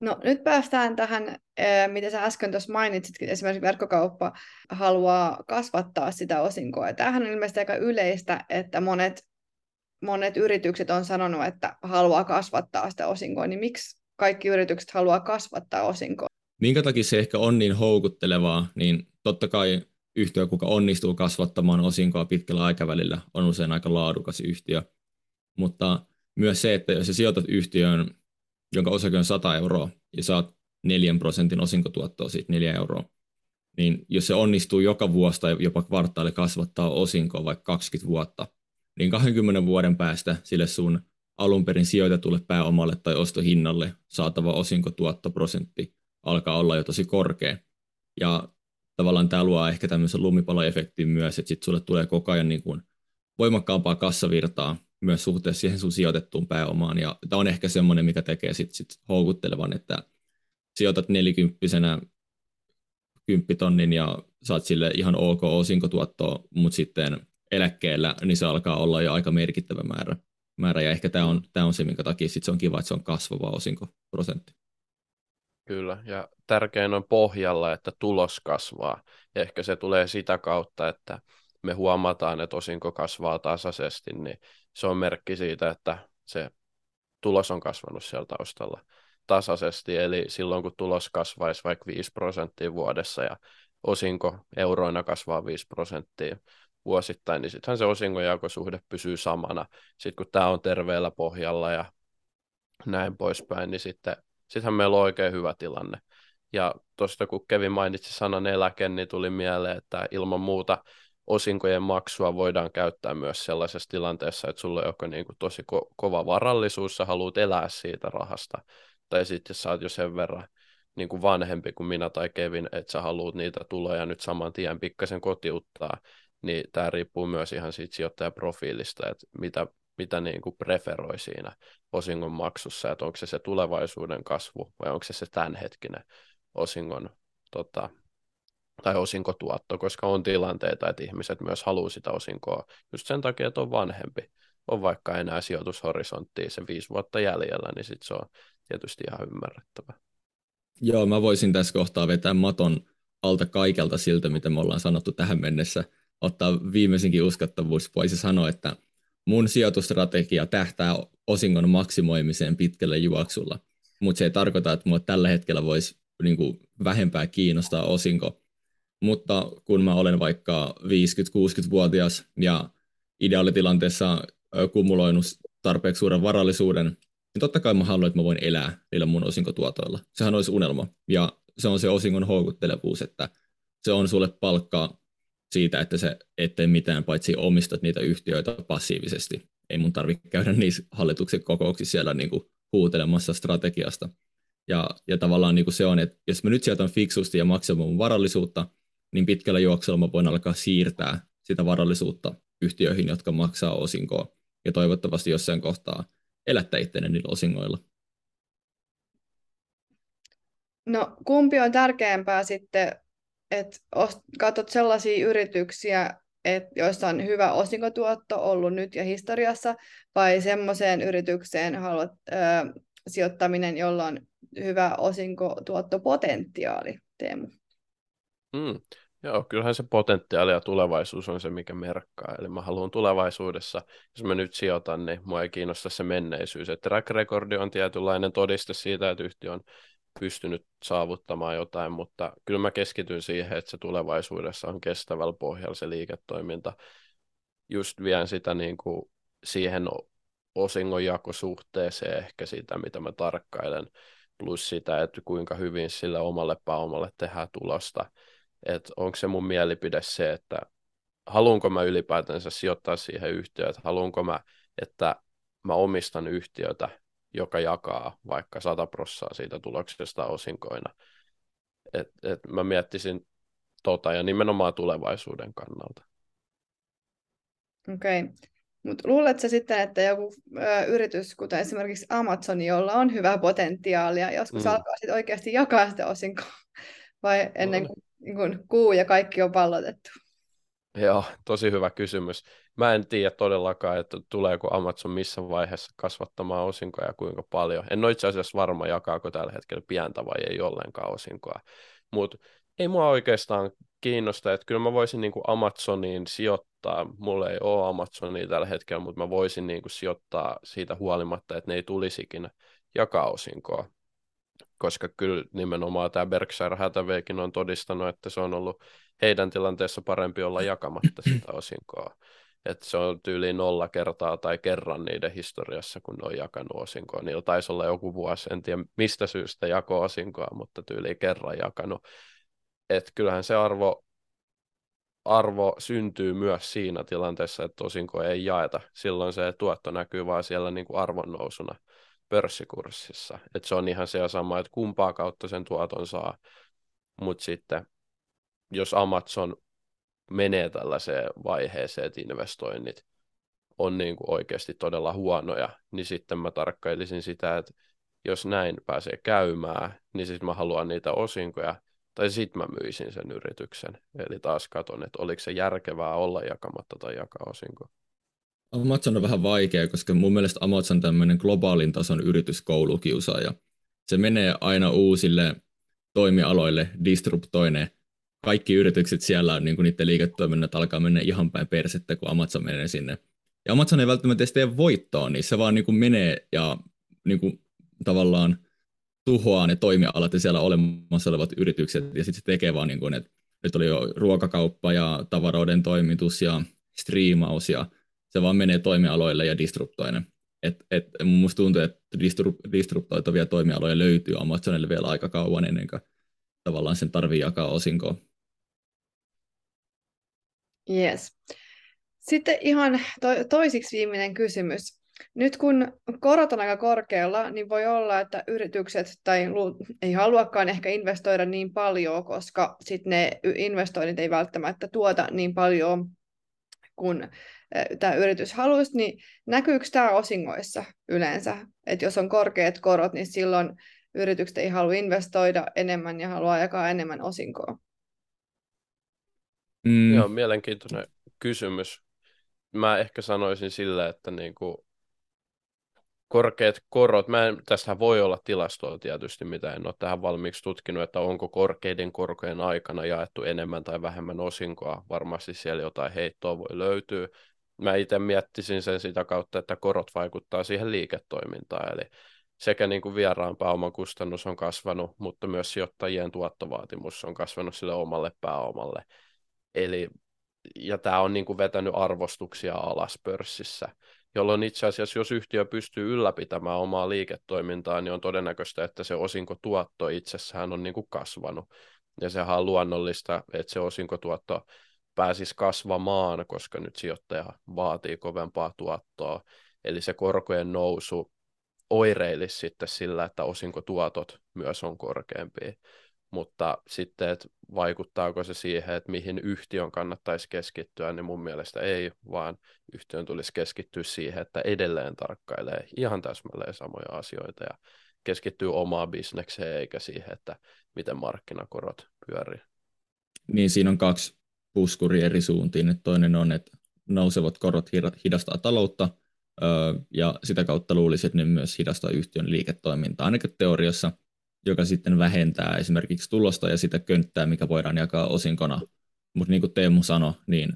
No nyt päästään tähän, eh, mitä sä äsken tuossa mainitsit, esimerkiksi verkkokauppa haluaa kasvattaa sitä osinkoa. Tämähän on ilmeisesti aika yleistä, että monet, monet yritykset on sanonut, että haluaa kasvattaa sitä osinkoa, niin miksi kaikki yritykset haluaa kasvattaa osinkoa. Minkä takia se ehkä on niin houkuttelevaa, niin totta kai yhtiö, kuka onnistuu kasvattamaan osinkoa pitkällä aikavälillä, on usein aika laadukas yhtiö. Mutta myös se, että jos sä sijoitat yhtiöön, jonka osake on 100 euroa, ja saat 4 prosentin osinkotuottoa siitä 4 euroa, niin jos se onnistuu joka vuosi tai jopa kvartaali kasvattaa osinkoa vaikka 20 vuotta, niin 20 vuoden päästä sille sun alun perin sijoitetulle pääomalle tai ostohinnalle saatava osinkotuottoprosentti alkaa olla jo tosi korkea. Ja tavallaan tämä luo ehkä tämmöisen lumipaloefektin myös, että sitten sulle tulee koko ajan niin kuin voimakkaampaa kassavirtaa myös suhteessa siihen sun sijoitettuun pääomaan. Ja tämä on ehkä semmoinen, mikä tekee sitten sit houkuttelevan, että sijoitat nelikymppisenä kymppitonnin ja saat sille ihan ok osinkotuottoa, mutta sitten eläkkeellä, niin se alkaa olla jo aika merkittävä määrä määrä, ja ehkä tämä on, tämä on se, minkä takia sit se on kiva, että se on kasvava osinkoprosentti. Kyllä, ja tärkein on pohjalla, että tulos kasvaa. Ja ehkä se tulee sitä kautta, että me huomataan, että osinko kasvaa tasaisesti, niin se on merkki siitä, että se tulos on kasvanut siellä taustalla tasaisesti. Eli silloin, kun tulos kasvaisi vaikka 5 prosenttia vuodessa ja osinko euroina kasvaa 5 prosenttia, vuosittain, niin sittenhän se osingonjakosuhde pysyy samana. Sitten kun tämä on terveellä pohjalla ja näin poispäin, niin sitten sittenhän meillä on oikein hyvä tilanne. Ja tuosta kun Kevin mainitsi sanan eläke, niin tuli mieleen, että ilman muuta osinkojen maksua voidaan käyttää myös sellaisessa tilanteessa, että sulla on joko niin kuin tosi ko- kova varallisuus, sä haluat elää siitä rahasta, tai sitten sä oot jo sen verran niin kuin vanhempi kuin minä tai Kevin, että sä haluat niitä tuloja nyt saman tien pikkasen kotiuttaa, niin tämä riippuu myös ihan siitä sijoittajaprofiilista, että mitä, mitä niin kuin preferoi siinä osingon maksussa, että onko se se tulevaisuuden kasvu vai onko se se tämänhetkinen osingon tota, tai osinkotuotto, koska on tilanteita, että ihmiset myös haluaa sitä osinkoa just sen takia, että on vanhempi, on vaikka enää sijoitushorisonttia se viisi vuotta jäljellä, niin sitten se on tietysti ihan ymmärrettävä. Joo, mä voisin tässä kohtaa vetää maton alta kaikelta siltä, mitä me ollaan sanottu tähän mennessä. Ottaa viimeisinkin uskottavuus, voisi sanoa, että mun sijoitusstrategia tähtää osingon maksimoimiseen pitkällä juoksulla, mutta se ei tarkoita, että mua tällä hetkellä voisi niin kuin, vähempää kiinnostaa osinko. Mutta kun mä olen vaikka 50-60-vuotias ja ideaalitilanteessa kumuloinut tarpeeksi suuren varallisuuden, niin totta kai mä haluan, että mä voin elää niillä mun osinkotuotoilla. Sehän olisi unelma. Ja se on se osingon houkuttelevuus, että se on sulle palkkaa siitä, että se ettei mitään, paitsi omistat niitä yhtiöitä passiivisesti. Ei mun tarvitse käydä niissä hallituksen kokouksissa siellä niin kuin huutelemassa strategiasta. Ja, ja tavallaan niin kuin se on, että jos mä nyt sijoitan fiksusti ja maksan mun varallisuutta, niin pitkällä juoksulla mä voin alkaa siirtää sitä varallisuutta yhtiöihin, jotka maksaa osinkoa. Ja toivottavasti jossain kohtaa elättää itseäni niillä osingoilla. No kumpi on tärkeämpää sitten, että katsot sellaisia yrityksiä, et, joissa on hyvä osinkotuotto ollut nyt ja historiassa, vai semmoiseen yritykseen haluat ö, sijoittaminen, jolla on hyvä osinkotuottopotentiaali, Teemu? Mm. Joo, kyllähän se potentiaali ja tulevaisuus on se, mikä merkkaa. Eli mä haluan tulevaisuudessa, jos mä nyt sijoitan, niin mua ei kiinnosta se menneisyys. Et track recordi on tietynlainen todiste siitä, että yhtiö on pystynyt saavuttamaan jotain, mutta kyllä mä keskityn siihen, että se tulevaisuudessa on kestävällä pohjalla se liiketoiminta. Just vien sitä niin kuin siihen osingonjakosuhteeseen ehkä sitä, mitä mä tarkkailen, plus sitä, että kuinka hyvin sillä omalle pääomalle tehdään tulosta että onko se mun mielipide se, että haluanko mä ylipäätänsä sijoittaa siihen yhtiöön, että haluanko mä, että mä omistan yhtiötä, joka jakaa vaikka 100 prossaa siitä tuloksesta osinkoina. Et, et mä miettisin tota ja nimenomaan tulevaisuuden kannalta. Okei. Okay. Mutta luuletko sitten, että joku ö, yritys, kuten esimerkiksi Amazon, jolla on hyvää potentiaalia, joskus mm. alkaa sitten oikeasti jakaa sitä osinkoa? Vai ennen kuin niin kuin kuu ja kaikki on pallotettu? Joo, tosi hyvä kysymys. Mä en tiedä todellakaan, että tuleeko Amazon missä vaiheessa kasvattamaan osinkoja ja kuinka paljon. En ole itse asiassa varma, jakaako tällä hetkellä pientä vai ei ollenkaan osinkoa. Mutta ei mua oikeastaan kiinnosta, että kyllä mä voisin niin kuin Amazoniin sijoittaa. Mulla ei ole Amazonia tällä hetkellä, mutta mä voisin niin kuin sijoittaa siitä huolimatta, että ne ei tulisikin jakaa osinkoa koska kyllä nimenomaan tämä Berkshire Hathawaykin on todistanut, että se on ollut heidän tilanteessa parempi olla jakamatta sitä osinkoa. Että se on tyyli nolla kertaa tai kerran niiden historiassa, kun ne on jakanut osinkoa. Niillä taisi olla joku vuosi, en tiedä mistä syystä jako osinkoa, mutta tyyli kerran jakanut. Että kyllähän se arvo, arvo syntyy myös siinä tilanteessa, että osinko ei jaeta. Silloin se tuotto näkyy vaan siellä niin kuin arvon nousuna pörssikurssissa. Et se on ihan se sama, että kumpaa kautta sen tuoton saa. Mutta sitten jos Amazon menee tällaiseen vaiheeseen, että investoinnit on niin kuin oikeasti todella huonoja, niin sitten mä tarkkailisin sitä, että jos näin pääsee käymään, niin sitten mä haluan niitä osinkoja, tai sitten mä myisin sen yrityksen. Eli taas katon, että oliko se järkevää olla jakamatta tai jakaa osinkoa. Amazon on vähän vaikea, koska mun mielestä Amazon on tämmöinen globaalin tason yrityskoulukiusaaja. Se menee aina uusille toimialoille, disruptoine. Kaikki yritykset siellä, niin kuin niiden liiketoiminnat alkaa mennä ihan päin persettä, kun Amazon menee sinne. Ja Amazon ei välttämättä edes tee voittoa, niin se vaan niin kuin menee ja niin kuin tavallaan tuhoaa ne toimialat ja siellä olemassa olevat yritykset, ja sitten se tekee vaan niin kuin, että nyt oli jo ruokakauppa ja tavaroiden toimitus ja striimaus ja se vaan menee toimialoille ja disruptoinen. Et, et, musta tuntuu, että disrup, disruptoitavia toimialoja löytyy Amazonille vielä aika kauan ennen kuin tavallaan sen tarvii jakaa osinkoa. Yes. Sitten ihan to- toisiksi viimeinen kysymys. Nyt kun korot on aika korkealla, niin voi olla, että yritykset tai ei haluakaan ehkä investoida niin paljon, koska sitten ne investoinnit ei välttämättä tuota niin paljon kun tämä yritys halusi, niin näkyykö tämä osingoissa yleensä? Että jos on korkeat korot, niin silloin yritykset ei halua investoida enemmän ja haluaa jakaa enemmän osinkoa. Mm. Joo, mielenkiintoinen kysymys. Mä ehkä sanoisin sille, että niinku korkeat korot, mä en, tässähän voi olla tilastoa tietysti, mitä en ole tähän valmiiksi tutkinut, että onko korkeiden korkojen aikana jaettu enemmän tai vähemmän osinkoa. Varmasti siellä jotain heittoa voi löytyä. Mä itse miettisin sen sitä kautta, että korot vaikuttaa siihen liiketoimintaan, eli sekä niin kuin vieraan pääoman kustannus on kasvanut, mutta myös sijoittajien tuottovaatimus on kasvanut sille omalle pääomalle. Eli, ja tämä on niin kuin vetänyt arvostuksia alas pörssissä, jolloin itse asiassa, jos yhtiö pystyy ylläpitämään omaa liiketoimintaa, niin on todennäköistä, että se osinkotuotto itsessään on niin kuin kasvanut. Ja sehän on luonnollista, että se osinkotuotto pääsisi kasvamaan, koska nyt sijoittaja vaatii kovempaa tuottoa. Eli se korkojen nousu oireilisi sitten sillä, että osinkotuotot myös on korkeampia. Mutta sitten, että vaikuttaako se siihen, että mihin yhtiön kannattaisi keskittyä, niin mun mielestä ei, vaan yhtiön tulisi keskittyä siihen, että edelleen tarkkailee ihan täsmälleen samoja asioita ja keskittyy omaan bisnekseen eikä siihen, että miten markkinakorot pyörii. Niin, siinä on kaksi puskuria eri suuntiin. Että toinen on, että nousevat korot hidastaa taloutta, ja sitä kautta luulisi, että ne myös hidastaa yhtiön liiketoimintaa, ainakin teoriassa, joka sitten vähentää esimerkiksi tulosta ja sitä könttää, mikä voidaan jakaa osinkona. Mutta niin kuin Teemu sanoi, niin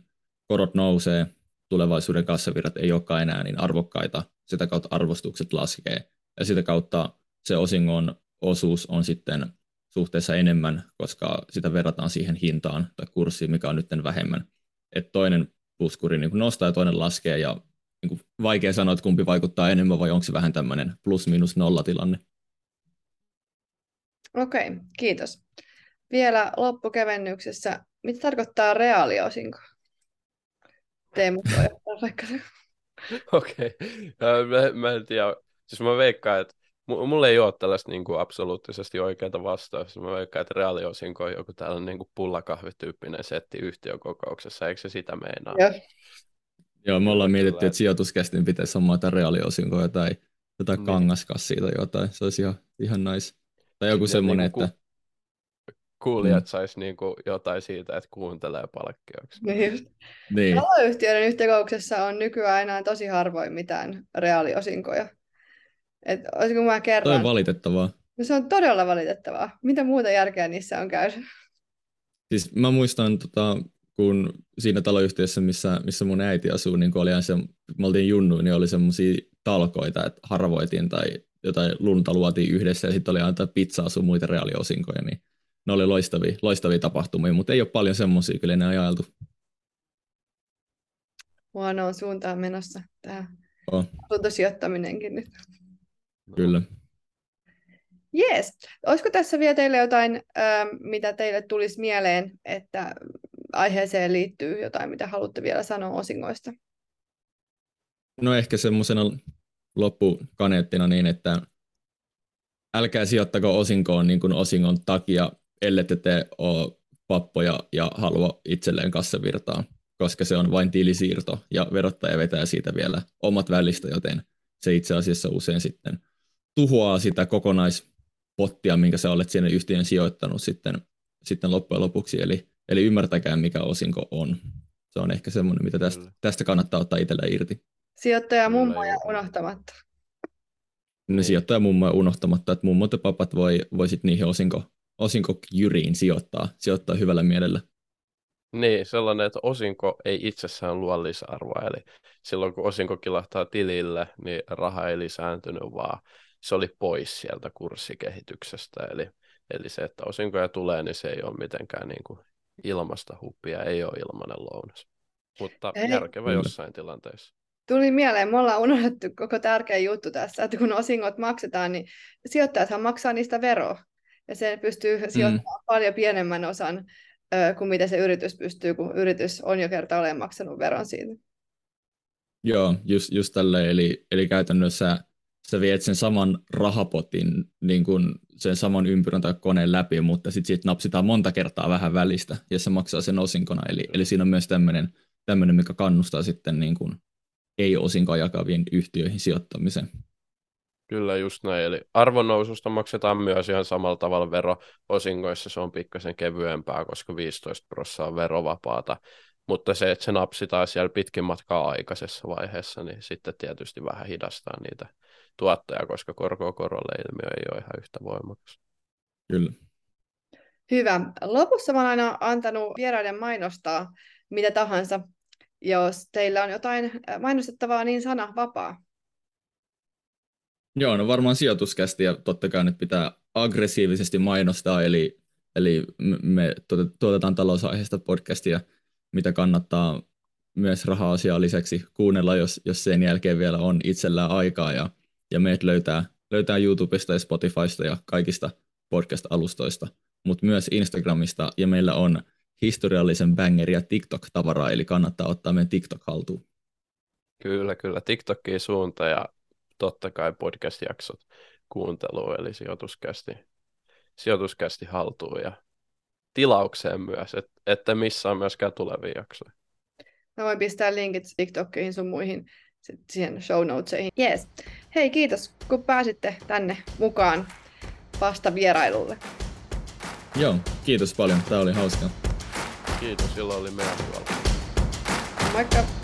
korot nousee, tulevaisuuden kassavirrat ei olekaan enää niin arvokkaita, sitä kautta arvostukset laskee, ja sitä kautta se osingon osuus on sitten suhteessa enemmän, koska sitä verrataan siihen hintaan tai kurssiin, mikä on nyt vähemmän. Et toinen puskuri niin nostaa ja toinen laskee, ja niin kuin vaikea sanoa, että kumpi vaikuttaa enemmän vai onko se vähän tämmöinen plus-minus nolla tilanne. Okei, okay, kiitos. Vielä loppukevennyksessä, mitä tarkoittaa reaaliosinko? Teemu vaikka. Okei, okay. mä, mä en tiedä. Siis mä veikkaan, että mulla ei ole tällaista niin kuin absoluuttisesti oikeaa vastausta. Mä veikkaan, että reaaliosinko on joku tällainen niin kuin pullakahvityyppinen setti yhtiökokouksessa. Eikö se sitä meinaa? Joo. Joo, me ollaan mietitty, että sijoituskästin pitäisi sammata reaaliosinkoja tai jotain niin. kangaskassia tai jotain. Se olisi ihan, ihan nice. Tai joku semmoinen, niin että... Kuulijat mm. sais niinku jotain siitä, että kuuntelee palkkioksi. Niin. niin. Taloyhtiöiden yhteyksessä on nykyään enää tosi harvoin mitään reaaliosinkoja. Et olisiko mä kerran... Toi on valitettavaa. No se on todella valitettavaa. Mitä muuta järkeä niissä on käydä? Siis mä muistan, tota, kun siinä taloyhtiössä, missä, missä mun äiti asuu, niin kun oli se, me oltiin junnu, niin oli semmoisia talkoita, että harvoitin tai jotain lunta luotiin yhdessä ja sitten oli antaa pizzaa sun muita reaaliosinkoja, niin ne oli loistavia, loistavia tapahtumia, mutta ei ole paljon semmoisia kyllä enää ajailtu. Huonoa suuntaan menossa tämä oh. asuntosijoittaminenkin nyt. Kyllä. Jees. Olisiko tässä vielä teille jotain, mitä teille tulisi mieleen, että aiheeseen liittyy jotain, mitä haluatte vielä sanoa osingoista? No ehkä semmoisena loppukaneettina niin, että älkää sijoittako osinkoon niin kuin osingon takia, ellette te ole pappoja ja halua itselleen kassavirtaa, koska se on vain tilisiirto ja verottaja vetää siitä vielä omat välistä, joten se itse asiassa usein sitten tuhoaa sitä kokonaispottia, minkä sä olet sinne yhtiön sijoittanut sitten, sitten loppujen lopuksi. Eli, eli ymmärtäkää, mikä osinko on. Se on ehkä semmoinen, mitä tästä, tästä kannattaa ottaa itsellä irti. Sijoittaja mummoja unohtamatta. No, sijoittaja mummoja unohtamatta, että mummot ja papat voi, voi sitten niihin osinko, osinko jyriin sijoittaa, sijoittaa hyvällä mielellä. Niin, sellainen, että osinko ei itsessään luo lisäarvoa, eli silloin kun osinko kilahtaa tilille, niin raha ei lisääntynyt, vaan se oli pois sieltä kurssikehityksestä, eli, eli se, että osinkoja tulee, niin se ei ole mitenkään niin kuin ilmasta huppia, ei ole ilmainen lounas, mutta ei. järkevä jossain tilanteessa. Tuli mieleen, me ollaan unohdettu koko tärkeä juttu tässä, että kun osingot maksetaan, niin sijoittajathan maksaa niistä veroa, ja se pystyy sijoittamaan mm. paljon pienemmän osan kuin mitä se yritys pystyy, kun yritys on jo kerta olen maksanut veron siitä. Joo, just, just tälleen, eli, eli käytännössä sä viet sen saman rahapotin, niin kuin sen saman ympyrän tai koneen läpi, mutta sitten siitä napsitaan monta kertaa vähän välistä, ja se maksaa sen osinkona. Eli, eli siinä on myös tämmöinen tämmöinen, mikä kannustaa sitten niin kuin ei-osinkoa jakaviin yhtiöihin sijoittamiseen. Kyllä, just näin. Eli arvonnoususta maksetaan myös ihan samalla tavalla vero. Osingoissa se on pikkasen kevyempää, koska 15 prosenttia on verovapaata. Mutta se, että se napsitaan siellä pitkin matkaa aikaisessa vaiheessa, niin sitten tietysti vähän hidastaa niitä tuottoja, koska korko korolle ilmiö ei ole ihan yhtä voimakas. Kyllä. Hyvä. Lopussa mä olen aina antanut vieraiden mainostaa mitä tahansa. Jos teillä on jotain mainostettavaa, niin sana vapaa. Joo, no varmaan sijoituskästi ja totta kai nyt pitää aggressiivisesti mainostaa, eli, eli me tuotetaan talousaiheista podcastia, mitä kannattaa myös raha-asiaa lisäksi kuunnella, jos, jos sen jälkeen vielä on itsellään aikaa, ja, ja meidät löytää, löytää YouTubesta ja Spotifysta ja kaikista podcast-alustoista, mutta myös Instagramista, ja meillä on historiallisen bangeria TikTok-tavaraa, eli kannattaa ottaa meidän TikTok haltuun. Kyllä, kyllä. TikTokiin suunta ja totta kai podcast-jaksot kuunteluun, eli sijoituskästi, sijoituskästi haltuun ja tilaukseen myös, et, että missä on myöskään tulevia jaksoja. Mä voin pistää linkit TikTokiin sun muihin sit siihen show notesihin. Yes. Hei, kiitos kun pääsitte tänne mukaan vasta vierailulle. Joo, kiitos paljon. Tämä oli hauskaa. Kiitos, silloin oli meidän puolella. Moikka!